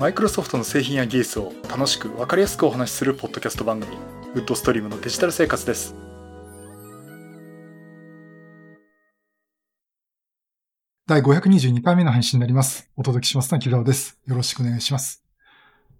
マイクロソフトの製品や技術を楽しく分かりやすくお話しするポッドキャスト番組ウッドストリームのデジタル生活です。第522回目の配信になります。お届けしますのは木澤です。よろしくお願いします。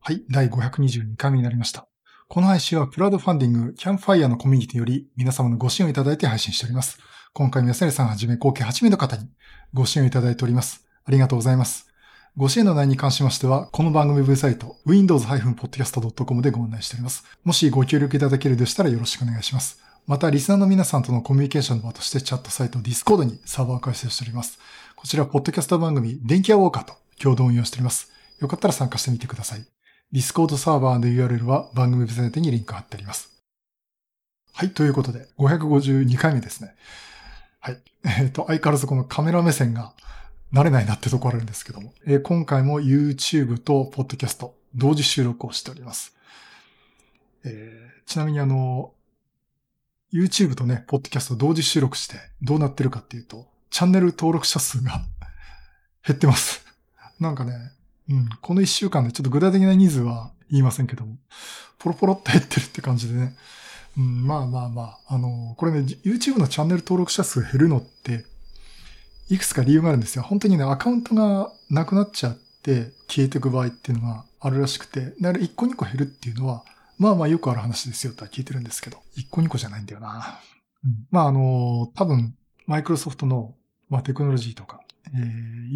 はい第522回目になりました。この配信はクラウドファンディングキャンファイヤーのコミュニティより皆様のご支援をいただいて配信しております。今回も安成さんはじめ合計8名の方にご支援をいただいております。ありがとうございます。ご支援の内容に関しましては、この番組ウェブサイト、windows-podcast.com でご案内しております。もしご協力いただけるでしたらよろしくお願いします。また、リスナーの皆さんとのコミュニケーションの場としてチャットサイト Discord にサーバーを開設しております。こちら、ポッドキャスト番組、電気屋ウォーカーと共同運用しております。よかったら参加してみてください。Discord サーバーの URL は番組ウェブサイトにリンク貼ってあります。はい、ということで、552回目ですね。はい。えっ、ー、と、相変わらずこのカメラ目線が慣れないなってとこあるんですけども、えー、今回も YouTube と Podcast 同時収録をしております。えー、ちなみにあの、YouTube とね、Podcast 同時収録してどうなってるかっていうと、チャンネル登録者数が 減ってます。なんかね、うん、この一週間でちょっと具体的な人数は言いませんけども、ポロポロって減ってるって感じでね、うん、まあまあまあ、あの、これね、YouTube のチャンネル登録者数減るのって、いくつか理由があるんですよ。本当にね、アカウントがなくなっちゃって消えていく場合っていうのがあるらしくて、だから1個2個減るっていうのは、まあまあよくある話ですよとは聞いてるんですけど、1個2個じゃないんだよな。うん、まああの、多分、マイクロソフトの、まあ、テクノロジーとか、えー、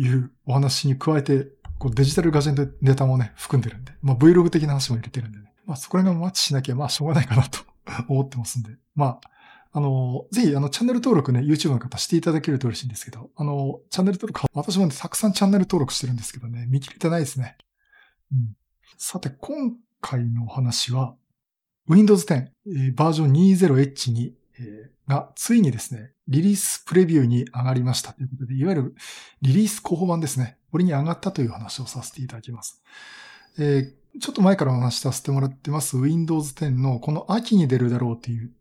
いうお話に加えて、こうデジタルガジェントネタもね、含んでるんで、まあ Vlog 的な話も入れてるんでね。まあそこら辺がマッチしなきゃ、まあしょうがないかなと思ってますんで。まあ、あの、ぜひ、あの、チャンネル登録ね、YouTube の方していただけると嬉しいんですけど、あの、チャンネル登録、私もね、たくさんチャンネル登録してるんですけどね、見切れてないですね。うん。さて、今回のお話は、Windows 10、えー、バージョン 20H2、えー、が、ついにですね、リリースプレビューに上がりましたということで、いわゆるリリース候補版ですね。これに上がったという話をさせていただきます。えー、ちょっと前からお話しさせてもらってます Windows 10のこの秋に出るだろうという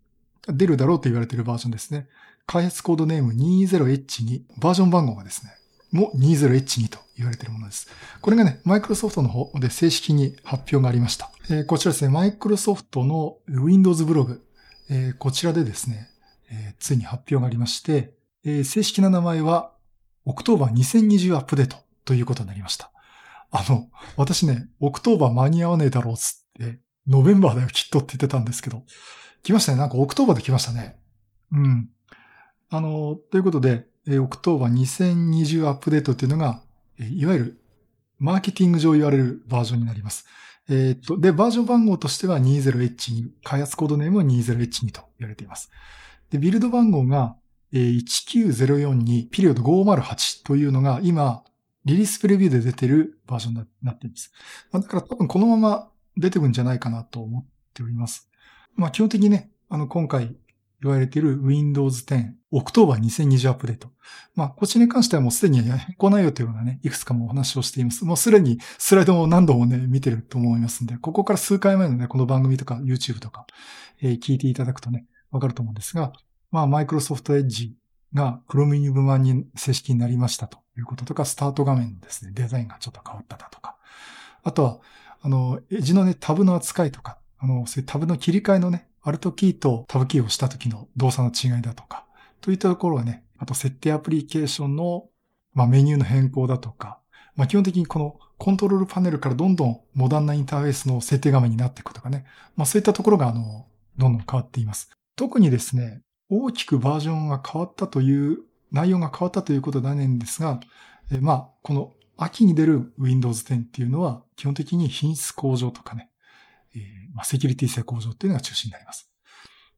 出るだろうと言われているバージョンですね。開発コードネーム 20H2、バージョン番号がですね、も 20H2 と言われているものです。これがね、マイクロソフトの方で正式に発表がありました。えー、こちらですね、マイクロソフトの Windows ブログ、えー、こちらでですね、えー、ついに発表がありまして、えー、正式な名前は、October 2020 Update ということになりました。あの、私ね、 October 間に合わねえだろうっつって、 November だよきっとって言ってたんですけど、来ましたね。なんか October で来ましたね。うん。あの、ということで、え October 2020 Update っていうのが、えいわゆるマーケティング上言われるバージョンになります。えっ、と、で、バージョン番号としては 20H2、開発コードネームは 20H2 と言われています。で、ビルド番号が、え19042ピリオド508というのが今、リリースプレビューで出てるバージョンになっています。だから多分このまま出てくるんじゃないかなと思っております。まあ基本的にね、あの今回言われている Windows 10 October 2020アップデート。まあ、こっちに関してはもうすでに変更内容というのはね、いくつかもお話をしています。もうすでにスライドも何度もね、見てると思いますんで、ここから数回前のね、この番組とか YouTube とか、えー、聞いていただくとね、わかると思うんですが、まあ、Microsoft Edge が Chromium 版に正式になりましたということとか、スタート画面のですね、デザインがちょっと変わっただとか、あとは、あの、エッジのね、タブの扱いとか、あの、そういうタブの切り替えのね、アルトキーとタブキーをした時の動作の違いだとか、といったところはね、あと設定アプリケーションの、まあ、メニューの変更だとか、まあ、基本的にこのコントロールパネルからどんどんモダンなインターフェースの設定画面になっていくとかね、まあ、そういったところが、あの、どんどん変わっています。特にですね、大きくバージョンが変わったという、内容が変わったということでないんですが、えまあ、この秋に出る Windows 10っていうのは、基本的に品質向上とかね、えー、まあ、セキュリティ性向上っていうのが中心になります。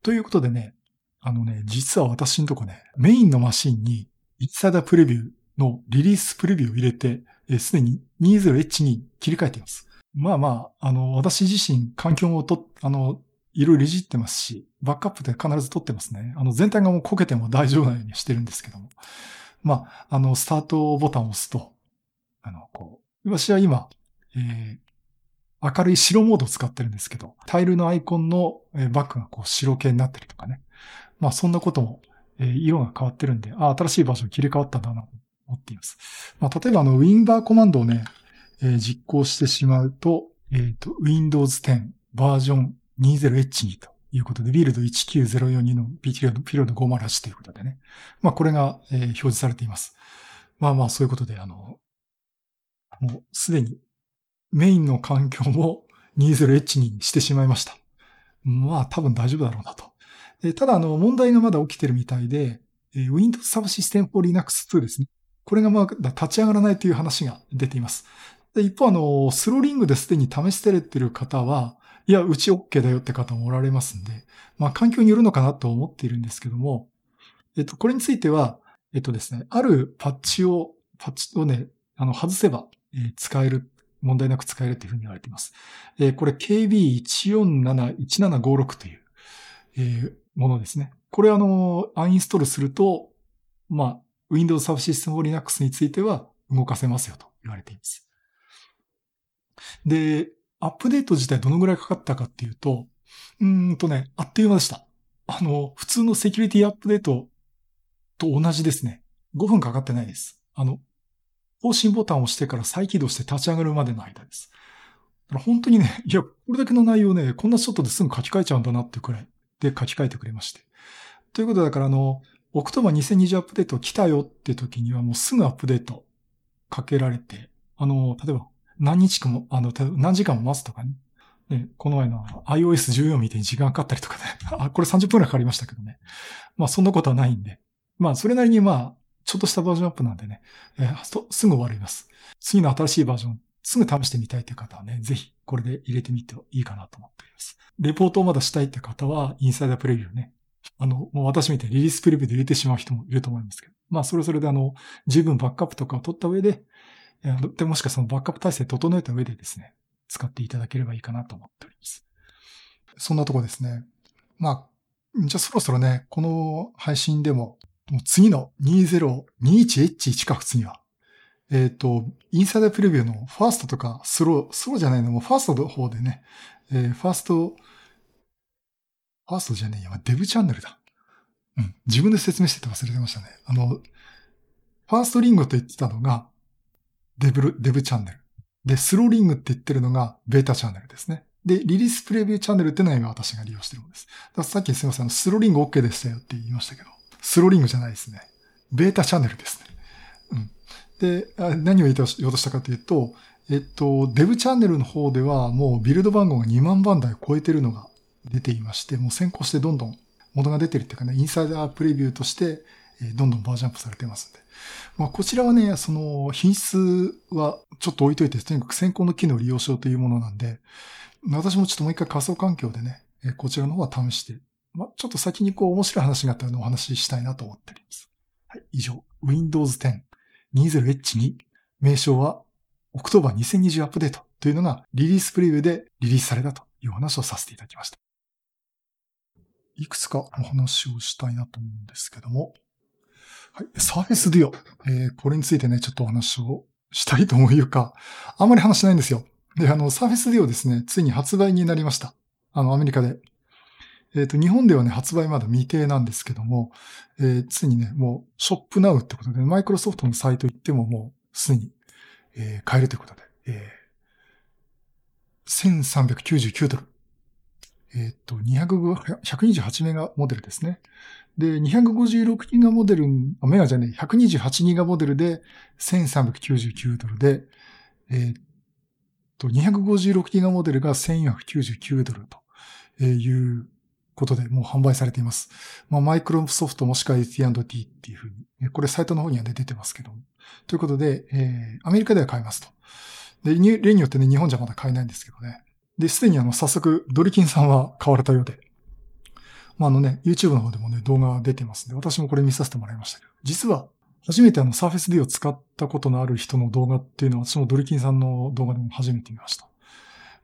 ということでね、あのね、実は私のとこね、メインのマシンにインサイダープレビューのリリースプレビューを入れて、す、で、に 20H に切り替えています。まあまあ、あの、私自身環境をと、あの、いろいろいじってますし、バックアップで必ず取ってますね。あの、全体がもうこけても大丈夫なようにしてるんですけども。まあ、あの、スタートボタンを押すと、あの、こう、私は今、え明るい白モードを使ってるんですけど、タイルのアイコンのバックがこう白系になってるとかね。まあそんなことも、色が変わってるんで、あ、新しいバージョン切り替わったんだなと思っています。まあ例えばあのウィンバーコマンドをね、え実行してしまうと、えっ、と、Windows 10バージョン 20H2 ということで、ビルド19042のピリオド、ピリオド508ということでね。まあ、これが、えー表示されています。まあまあ、そういうことで、あの、もうすでにメインの環境も 20H にしてしまいました。まあ、多分大丈夫だろうなと。えただ、あの、問題がまだ起きてるみたいで、え Windows Subsystem for Linux 2ですね。これがまだ立ち上がらないという話が出ています。で一方、あの、スローリングですでに試してれてる方は、いや、うち OK だよって方もおられますんで、まあ、環境によるのかなと思っているんですけども、えっと、これについては、えっとですね、あるパッチを、パッチをね、あの、外せば、えー使える、問題なく使えるというふうに言われています。えーこれ KB1471756 という、えーものですね。これあの、アンインストールすると、まあ、Windows Subsystem for Linux については動かせますよと言われています。で、アップデート自体どのぐらいかかったかっていうと、うんとね、あっという間でした。あの、普通のセキュリティアップデートと同じですね。5分かかってないです。あの、更新ボタンを押してから再起動して立ち上がるまでの間です。本当にね、いや、これだけの内容ね、こんなショットですぐ書き換えちゃうんだなってくらいで書き換えてくれまして。ということだから、あの、オクトーバ2020アップデート来たよって時にはもうすぐアップデートかけられて、あの、例えば何日かも、あの、例えば何時間も待つとかね。ね、この前の iOS14 みたいに時間かかったりとかね。あ、これ30分くらいかかりましたけどね。まあそんなことはないんで。まあそれなりにまあ、ちょっとしたバージョンアップなんでね、えーすぐ終わります。次の新しいバージョン、すぐ試してみたいという方はね、ぜひこれで入れてみていいかなと思っております。レポートをまだしたいって方は、インサイダープレビューね。あの、もう私みたいにリリースプレビューで入れてしまう人もいると思いますけど。まあそれぞれであの、十分バックアップとかを取った上で、でもしかそのバックアップ体制整えた上でですね、使っていただければいいかなと思っております。そんなとこですね。まあ、じゃあそろそろね、この配信でも、もう次の 2021H1 か普通には、えっ、と、インサイダープレビューのファーストとかスロー、スローじゃないの、もファーストの方でね、えーファースト、ファーストじゃねえや、デブチャンネルだ。うん、自分で説明してて忘れてましたね。あの、ファーストリンゴと言ってたのが、デブ、デブチャンネル。で、 Slow Ring って言ってるのが Beta チャンネルですね。で、 Release Preview チャンネルってのが今私が利用してるものです。だからさっきすいません、 Slow Ring OK でしたよって言いましたけど、スローリングじゃないですね。ベータチャンネルですね。うん。で、何を言いた言おうとしたかというと、えっと、デブチャンネルの方ではもうビルド番号が2万番台を超えてるのが出ていまして、もう先行してどんどん元が出てるっていうかね、インサイダープレビューとして、えどんどんバージョンアップされてますんで。まあ、こちらはね、その品質はちょっと置いといて、とにかく先行の機能を利用しようというものなんで、私もちょっともう一回仮想環境でね、こちらの方は試して、まあ、ちょっと先にこう面白い話があったのをお話ししたいなと思っております。はい、以上、Windows 10 20H2 名称は October 2020アップデートというのがリリースプレビューでリリースされたというお話をさせていただきました。いくつかお話をしたいなと思うんですけども、はい。Surface Duo。えーこれについてね、ちょっとお話をしたいというか、あんまり話しないんですよ。で、あの、Surface Duo ですね、ついに発売になりました。あの、アメリカで。えっ、と、日本ではね、発売まだ未定なんですけども、えーついにね、もう、ショップナウってことで、マイクロソフトのサイト行ってももう、すでに、えー買えるということで、えー1399ドル。えっ、と、2 128メガモデルですね。で、256ギガモデル、あ、メガじゃねえ、128ギガモデルで1399ドルで、えーっと、256ギガモデルが1499ドルということでもう販売されています。まあ、マイクロソフトもしくは AT&T っていうふうに、これサイトの方にはね出てますけど。ということで、えーアメリカでは買えますと。で、例によってね、日本じゃまだ買えないんですけどね。で、すでにあの、早速、ドリキンさんは買われたようで、まあ、あのね、YouTube の方でもね、動画出てますんで、私もこれ見させてもらいましたけど、実は、初めてあの、Surface D を使ったことのある人の動画っていうのは、私もドリキンさんの動画でも初めて見ました。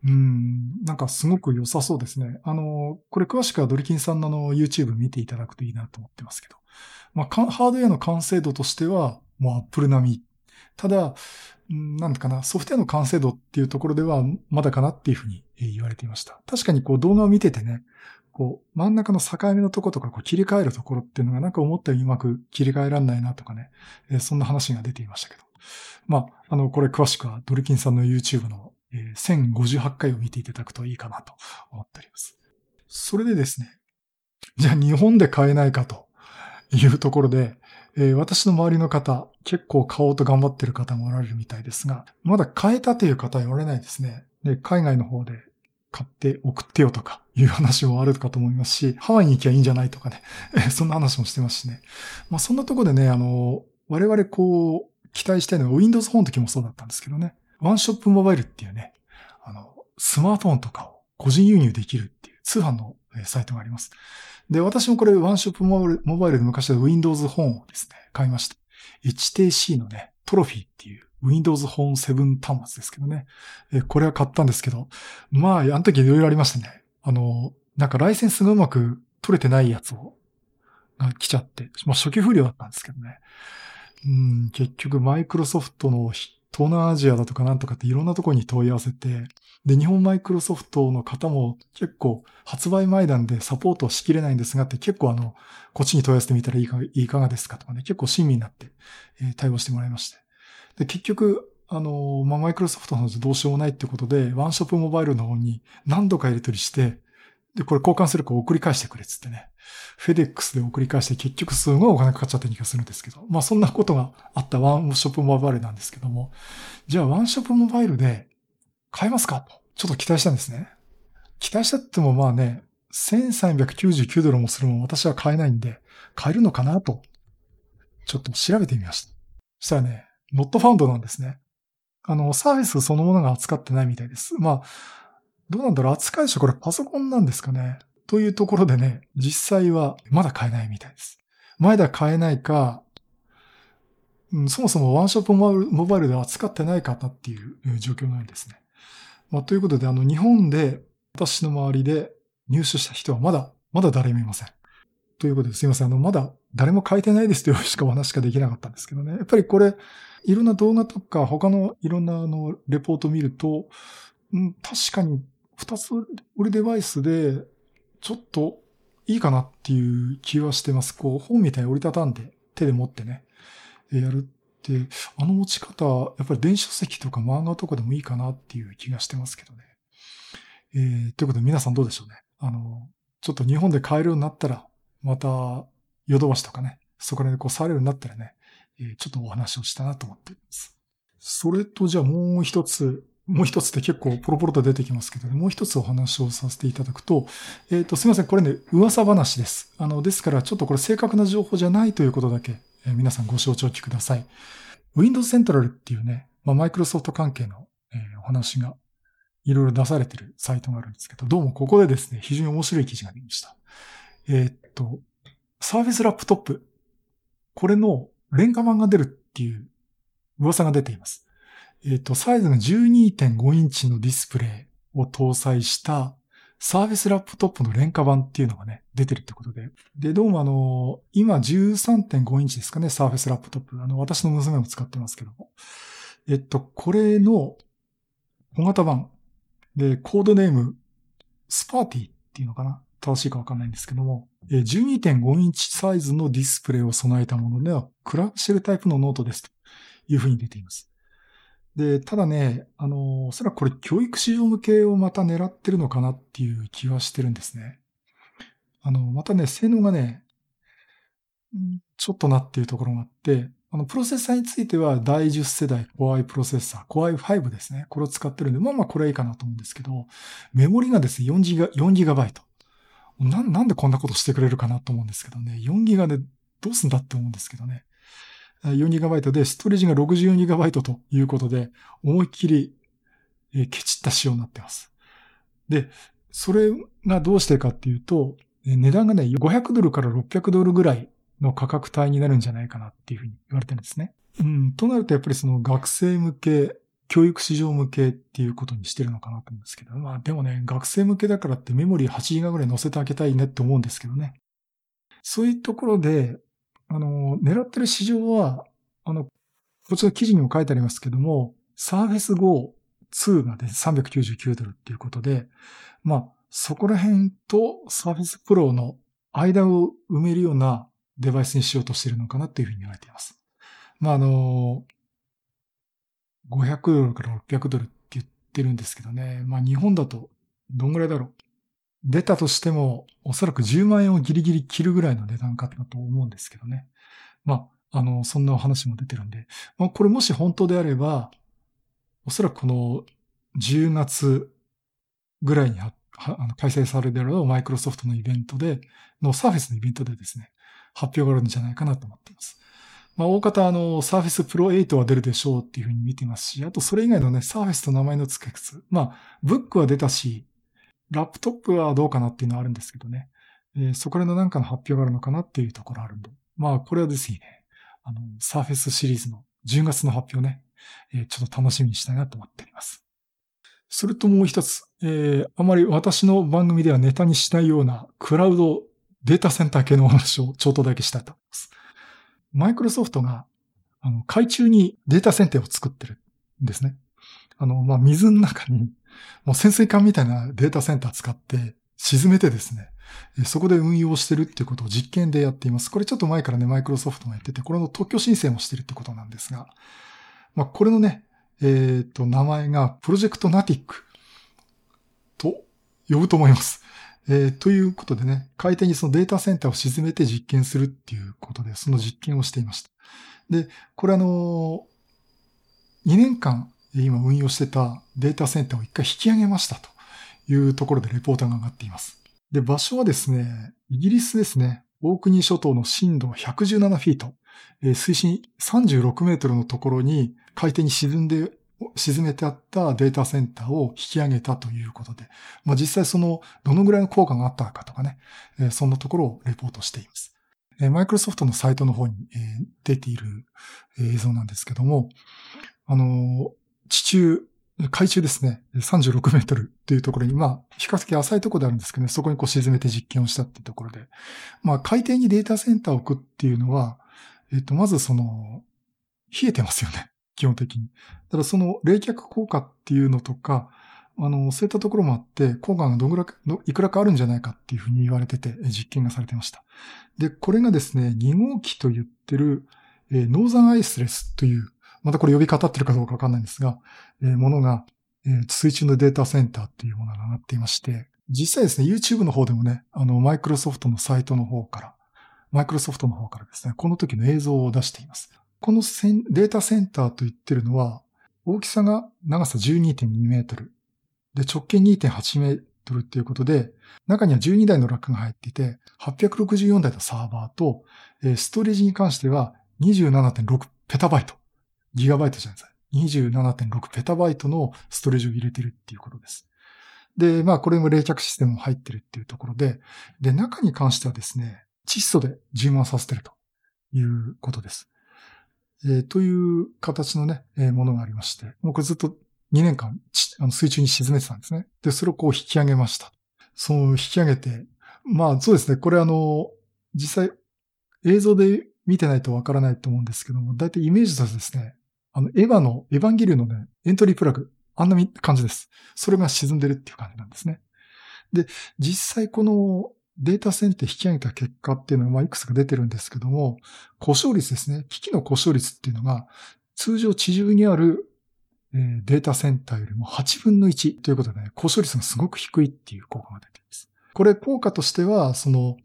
うん、なんかすごく良さそうですね。あの、これ詳しくはドリキンさんのあの YouTube 見ていただくといいなと思ってますけど。まあ、ハードウェアの完成度としては、もう Apple 並み。ただ、うんなんかな、ソフトウェアの完成度っていうところでは、まだかなっていうふうに言われていました。確かにこう動画を見ててね、こう真ん中の境目のとことかこう切り替えるところっていうのがなんか思ったよりうまく切り替えられないなとかね、えそんな話が出ていましたけど。まあ、あの、これ詳しくはドルキンさんの YouTube の、え、1058回を見ていただくといいかなと思っております。それでですね、じゃあ日本で買えないかというところで、えー、私の周りの方、結構買おうと頑張ってる方もおられるみたいですが、まだ買えたという方はおられないですね。で、海外の方で買って送ってよとかいう話もあるかと思いますし、ハワイに行きゃいいんじゃないとかね、そんな話もしてますしね。まあそんなとこでね、あの、我々こう、期待したいのは Windows Phone の時もそうだったんですけどね、ワンショップモバイルっていうね、あの、スマートフォンとかを個人輸入できるっていう通販のサイトがあります。で、私もこれワンショップモバイルで昔は Windows Phone をですね、買いました。HTC のね、トロフィーっていう Windows Phone 7端末ですけどね。え、これは買ったんですけど、まあ、あの時いろいろありましたね。あの、なんかライセンスがうまく取れてないやつを、が来ちゃって、まあ初期不良だったんですけどね。うん、結局マイクロソフトの東南アジアだとかなんとかっていろんなところに問い合わせて、で、日本マイクロソフトの方も結構発売前なんでサポートしきれないんですがって結構あの、こっちに問い合わせてみたらいかいかがですかとかね、結構親身になって、えー、対応してもらいまして。で、結局、あの、まあ、マイクロソフトの方でどうしようもないってことで、ワンショップモバイルの方に何度か入れ取りして、で、これ交換するか送り返してくれっつってね。フェデックスで送り返して結局すごいお金かかっちゃった気がするんですけど。まあそんなことがあったワンショップモバイルなんですけども。じゃあワンショップモバイルで買えますか？と。ちょっと期待したんですね。期待したってもまあね、1399ドルもするも私は買えないんで、買えるのかなと、ちょっと調べてみました。そしたらね、ノットファウンドなんですね。あの、サービスそのものが扱ってないみたいです。まあ、どうなんだろう扱い者これパソコンなんですかね？というところでね、実際はまだ買えないみたいです。まだ買えないか、うん、そもそもワンショップモバイルで扱ってない方っていう状況なんですね。まあ、ということで、あの、日本で私の周りで入手した人はまだ、まだ誰もいません。ということですいません。あの、まだ誰も書いてないですという しかお話ができなかったんですけどね。やっぱりこれ、いろんな動画とか他のいろんなあの、レポートを見ると、うん、確かに二つ売るデバイスで、ちょっといいかなっていう気はしてます。こう、本みたいに折りたたんで手で持ってね、やるって、あの持ち方、やっぱり電子書籍とか漫画とかでもいいかなっていう気がしてますけどね。えー、ということで皆さんどうでしょうね。あの、ちょっと日本で買えるようになったら、また、ヨドバシとかね、そこら辺でこう触れるようになったらね、え、ちょっとお話をしたなと思っています。それとじゃあもう一つ、もう一つって結構ポロポロと出てきますけど、もう一つお話をさせていただくと、えっ、ー、と、すみません、これね、噂話です。あの、ですからちょっとこれ正確な情報じゃないということだけ、えー、皆さんご承知おきください。Windows Central っていうね、まあ、マイクロソフト関係の、えー、お話がいろいろ出されてるサイトがあるんですけど、どうもここでですね、非常に面白い記事が出ました。えー、っと、サービスラップトップ。これの廉価版が出るっていう噂が出ています。えっ、と、サイズが12.5インチのディスプレイを搭載した Surface Laptop の廉価版っていうのがね、出てるってことで。で、どうもあの、今13.5インチですかね、 Surface Laptop。あの、私の娘も使ってますけども。えっと、これの小型版で、コードネーム、 Sparti っていうのかな？正しいかわかんないんですけども、12.5インチサイズのディスプレイを備えたものでは、クラムシェルタイプのノートですというふうに出ています。で、ただね、あの、おそらくこれ教育市場向けをまた狙ってるのかなっていう気はしてるんですね。あの、またね、性能がね、ちょっとなっていうところがあって、あの、プロセッサーについては第10世代 Core i プロセッサー、Core i5 ですね。これを使ってるんで、まあまあこれはいいかなと思うんですけど、メモリがですね、4ギガ、4ギガバイト。な、なんでこんなことしてくれるかなと思うんですけどね。4ギガでどうすんだって思うんですけどね。4GB で、ストレージが 64GB ということで、思いっきり、えケチった仕様になってます。で、それがどうしてかっていうと、値段がね、500ドルから600ドルぐらいの価格帯になるんじゃないかなっていうふうに言われてるんですね。うん、となるとやっぱりその学生向け、教育市場向けっていうことにしてるのかなと思うんですけど、まあでもね、学生向けだからってメモリー 8GB ぐらい載せてあげたいねって思うんですけどね。そういうところで、あの、狙ってる市場は、あの、こちら記事にも書いてありますけども、Surface Go 2がで399ドルっていうことで、まあ、そこら辺と Surface Pro の間を埋めるようなデバイスにしようとしているのかなっていうふうに言われています。まあ、あの、500ドルから600ドルって言ってるんですけどね。まあ日本だとどんぐらいだろう？出たとしても、おそらく10万円をギリギリ切るぐらいの値段かだと思うんですけどね。まあ、あの、そんなお話も出てるんで。まあこれもし本当であれば、おそらくこの10月ぐらいに開催されるろうマイクロソフトのイベントで、のサーフェスのイベントでですね、発表があるんじゃないかなと思っています。まあ、大方あの、サーフェスプロ8は出るでしょうっていうふうに見てますし、あとそれ以外のね、サーフェスと名前の付け靴。まあ、ブックは出たし、ラップトップはどうかなっていうのはあるんですけどね。えー、そこら辺のなんかの発表があるのかなっていうところあるんで。まあ、これはですね、あの、サーフェスシリーズの10月の発表ね、えー、ちょっと楽しみにしたいなと思っております。それともう一つ、えー、あまり私の番組ではネタにしないようなクラウドデータセンター系のお話をちょっとだけしたいと思います。マイクロソフトが、あの、海中にデータセンターを作ってるんですね。あの、まあ、水の中に、もう潜水艦みたいなデータセンター使って沈めてですね、そこで運用してるっていうことを実験でやっています。これちょっと前からね、マイクロソフトもやってて、これの特許申請もしてるってことなんですが、まあ、これのね、えっ、ー、と、名前がプロジェクトナティックと呼ぶと思います。えー、ということでね、海底にそのデータセンターを沈めて実験するっていうことで、その実験をしていました。で、これあの、2年間今運用してたデータセンターを一回引き上げましたというところでレポートが上がっています。で、場所はですね、イギリスですね、オークニー諸島の深度117フィート、えー、水深36メートルのところに海底に沈んで沈めてあったデータセンターを引き上げたということで、まあ、実際そのどのぐらいの効果があったかとかね、えー、そんなところをレポートしています。マイクロソフトのサイトの方に、出ている映像なんですけども、あの地中、海中ですね、36メートルというところに、まあ、比較的浅いところであるんですけどね、そこにこう沈めて実験をしたっていうところで、まあ、海底にデータセンターを置くっていうのは、えっ、と、まずその、冷えてますよね。基本的に。ただその冷却効果っていうのとか、あの、そういったところもあって、効果がどんぐらい、いくらかあるんじゃないかっていうふうに言われてて、実験がされてました。で、これがですね、2号機と言ってる、え、ノーザンアイスレスという、またこれ呼び方ってるかどうかわかんないんですが、えー、ものが、えー、水中のデータセンターっていうものが上がっていまして、実際ですね、YouTube の方でもね、あの、マイクロソフトのサイトの方から、マイクロソフトの方からですね、この時の映像を出しています。このデータセンターと言ってるのは、大きさが長さ12.2メートル。で、直径2.8メートルっていうことで、中には12台のラックが入っていて、864台のサーバーと、ストレージに関しては27.6ペタバイト。ギガバイトじゃないですか。27.6ペタバイトのストレージを入れてるっていうことです。で、まあこれも冷却システムも入ってるっていうところで、で、中に関してはですね、窒素で充満させてるということです。えー、という形のね、えー、ものがありまして、もうこれずっと2年間あの水中に沈めてたんですね。で、それをこう引き上げました。その引き上げて、まあそうですね、これあの、実際映像で見てないとわからないと思うんですけども、だいたいイメージとしてですね、あの、エヴァの、エヴァンゲリオンのね、エントリープラグ、あんな感じです。それが沈んでるっていう感じなんですね。で、実際このデータセンター引き上げた結果っていうのが、まあ、いくつか出てるんですけども、故障率ですね。機器の故障率っていうのが、通常地上にあるデータセンターよりも8分の1ということで、ね、故障率がすごく低いっていう効果が出ています。これ効果としては、その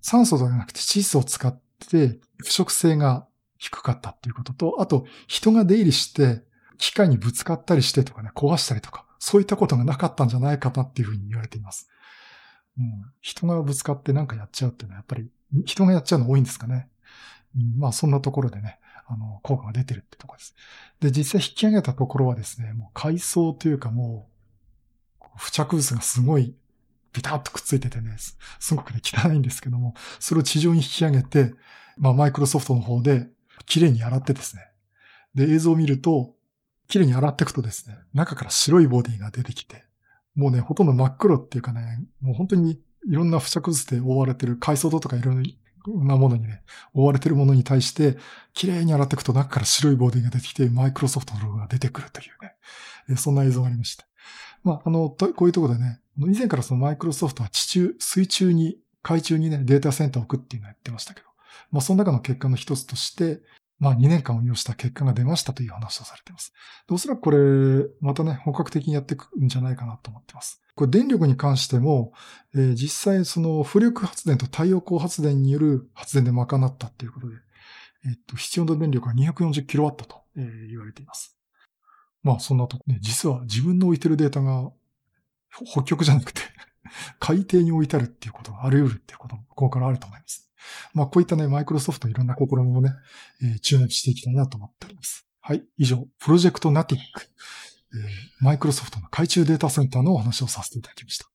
酸素ではなくて窒素を使って腐食性が低かったっていうことと、あと人が出入りして機械にぶつかったりしてとかね、壊したりとか、そういったことがなかったんじゃないかなっていうふうに言われています。うん、人がぶつかってなんかやっちゃうっていうのはやっぱり人がやっちゃうの多いんですかね。うん、まあそんなところでね、あの、効果が出てるってところです。で、実際引き上げたところはですね、もう海藻というかもう、付着物がすごいビタッとくっついててね、すごくね、汚いんですけども、それを地上に引き上げて、まあマイクロソフトの方で綺麗に洗ってですね。で、映像を見ると、綺麗に洗っていくとですね、中から白いボディが出てきて、もうね、ほとんど真っ黒っていうかね、もう本当にいろんな付着物で覆われてる海藻土とかいろんなものにね、覆われてるものに対して、綺麗に洗っていくと中から白いボディが出てきて、マイクロソフトのロゴが出てくるというね、そんな映像がありました。まあ、あの、こういうところでね、以前からそのマイクロソフトは地中、水中に、海中にね、データセンターを置くっていうのをやってましたけど、まあ、その中の結果の一つとして、まあ2年間運用した結果が出ましたという話をされています。おそらくこれ、またね、本格的にやっていくんじゃないかなと思っています。これ電力に関しても、えー、実際その浮力発電と太陽光発電による発電で賄ったっていうことで、えっと、必要な電力は 240kW と、えー、言われています。まあそんなとこね、実は自分の置いてるデータが北極じゃなくて海底に置いてあるっていうことがあり得るっていうことも、ここからあると思います。まあ、こういったね、マイクロソフトのいろんな試みもね、えー、注目していきたいなと思っております。はい。以上、プロジェクトナティック、えー、マイクロソフトの海中データセンターのお話をさせていただきました。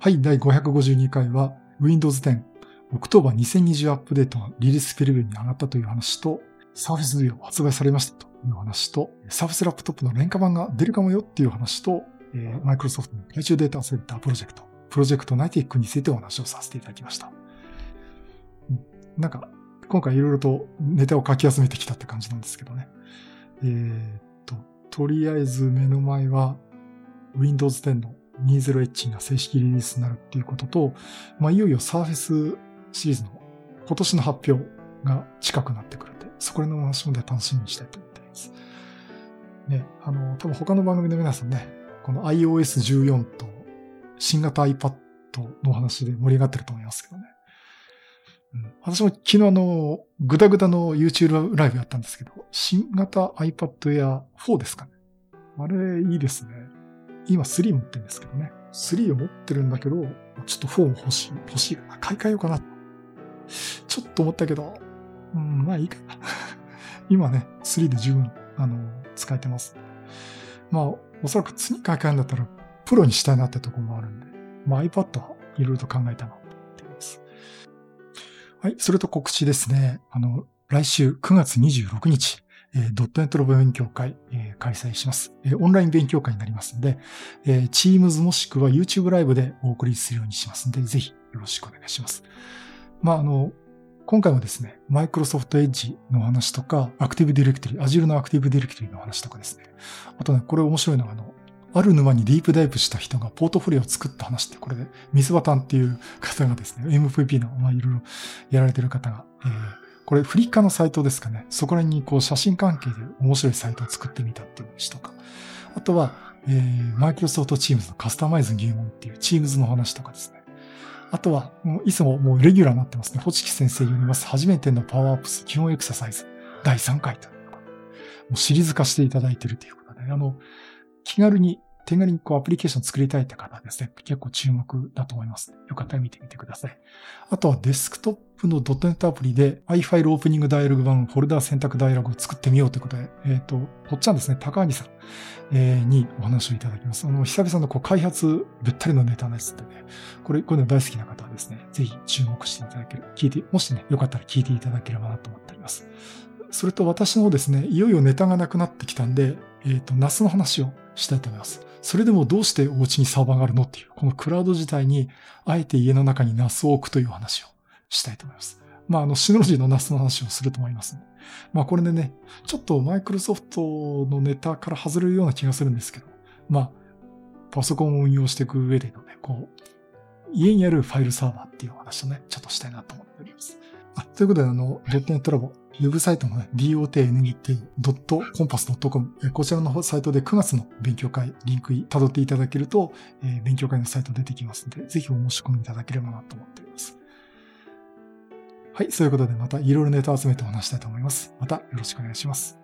はい。第552回は、Windows 10 October 2020アップデートのリリースプレビューに上がったという話と、Surface Duo 発売されましたという話と、Surface ラップトップの廉価版が出るかもよっていう話と、えー、マイクロソフトの海中データセンタープロジェクト、プロジェクトナイティックについてお話をさせていただきました。なんか、今回いろいろとネタを書き集めてきたって感じなんですけどね。えー、っと、とりあえず目の前は Windows 10の 20H が正式リリースになるっていうことと、まあ、いよいよ Surface シリーズの今年の発表が近くなってくるんで、そこら辺の話まで楽しみにしたいと思っています。ね、あの、多分他の番組の皆さんね、この iOS14 と新型 iPad の話で盛り上がってると思いますけどね。うん、私も昨日あの、ぐだぐだの YouTube ライブやったんですけど、新型 iPad Air 4ですかね。あれいいですね。今3持ってるんですけどね。3を持ってるんだけど、ちょっと4も欲しい。欲しいかな。買い替えようかな。ちょっと思ったけど、うん、まあいいかな。今ね、3で十分、あの、使えてます。まあ、おそらく次買い替えるんだったら、プロにしたいなってとこもあるんで、まあ、iPad はいろいろと考えたなと思っています。はい。それと告知ですね。あの、来週9月26日、えー、ドットネットの勉強会、えー、開催します、えー、オンライン勉強会になりますので、えー、Teams もしくは YouTube ライブでお送りするようにしますので、ぜひよろしくお願いします。まあ、あの、今回はですね、Microsoft Edge の話とか、Active Directory、Azure の Active Directory の話とかですね。あとね、これ面白いのが、あの、ある沼にディープダイブした人がポートフォリオを作った話って、これで、ミスバタンっていう方がですね、MVP の、まあ、いろいろやられてる方が、えー、これフリッカーのサイトですかね。そこらにこう写真関係で面白いサイトを作ってみたっていう話とか。あとは、えー、Microsoft Teams のカスタマイズ入門っていう Teams の話とかですね。あとは、いつももうレギュラーになってますね。ホチキ先生によります。初めてのパワーアップス基本エクササイズ第3回というもうシリーズ化していただいているということで、あの、気軽に、手軽にこうアプリケーション作りたいって方ですね、結構注目だと思います。よかったら見てみてください。あとはデスクトップのドットネットアプリで iFile オープニングダイアログ版フォルダー選択ダイアログを作ってみようということで、えっ、ー、と、ほっちゃんですね、高木さん、えー、にお話をいただきます。あの、久々のこう開発べったりのネタですってね、これ、こういうの大好きな方はですね、ぜひ注目していただける、聞いて、もしね、よかったら聞いていただければなと思っております。それと私のですね、いよいよネタがなくなってきたんで、えっ、ー、と、ナスの話をしたいと思います。それでもどうしてお家にサーバーがあるのっていう、このクラウド自体に、あえて家の中にナスを置くという話をしたいと思います。まあ、あの、シノロジーのナスの話をすると思います、ね。まあ、これでね、ちょっとマイクロソフトのネタから外れるような気がするんですけど、まあ、パソコンを運用していく上でのね、こう、家にあるファイルサーバーっていう話をね、ちょっとしたいなと思っております。あということで、あの、ドットネットラボ、ウェブサイトのね、dotnet.compass.com、こちらのサイトで9月の勉強会、リンク辿っていただけると、えー、勉強会のサイト出てきますので、ぜひお申し込みいただければなと思っております。はい、そういうことでまたいろいろネタを集めてお話したいと思います。またよろしくお願いします。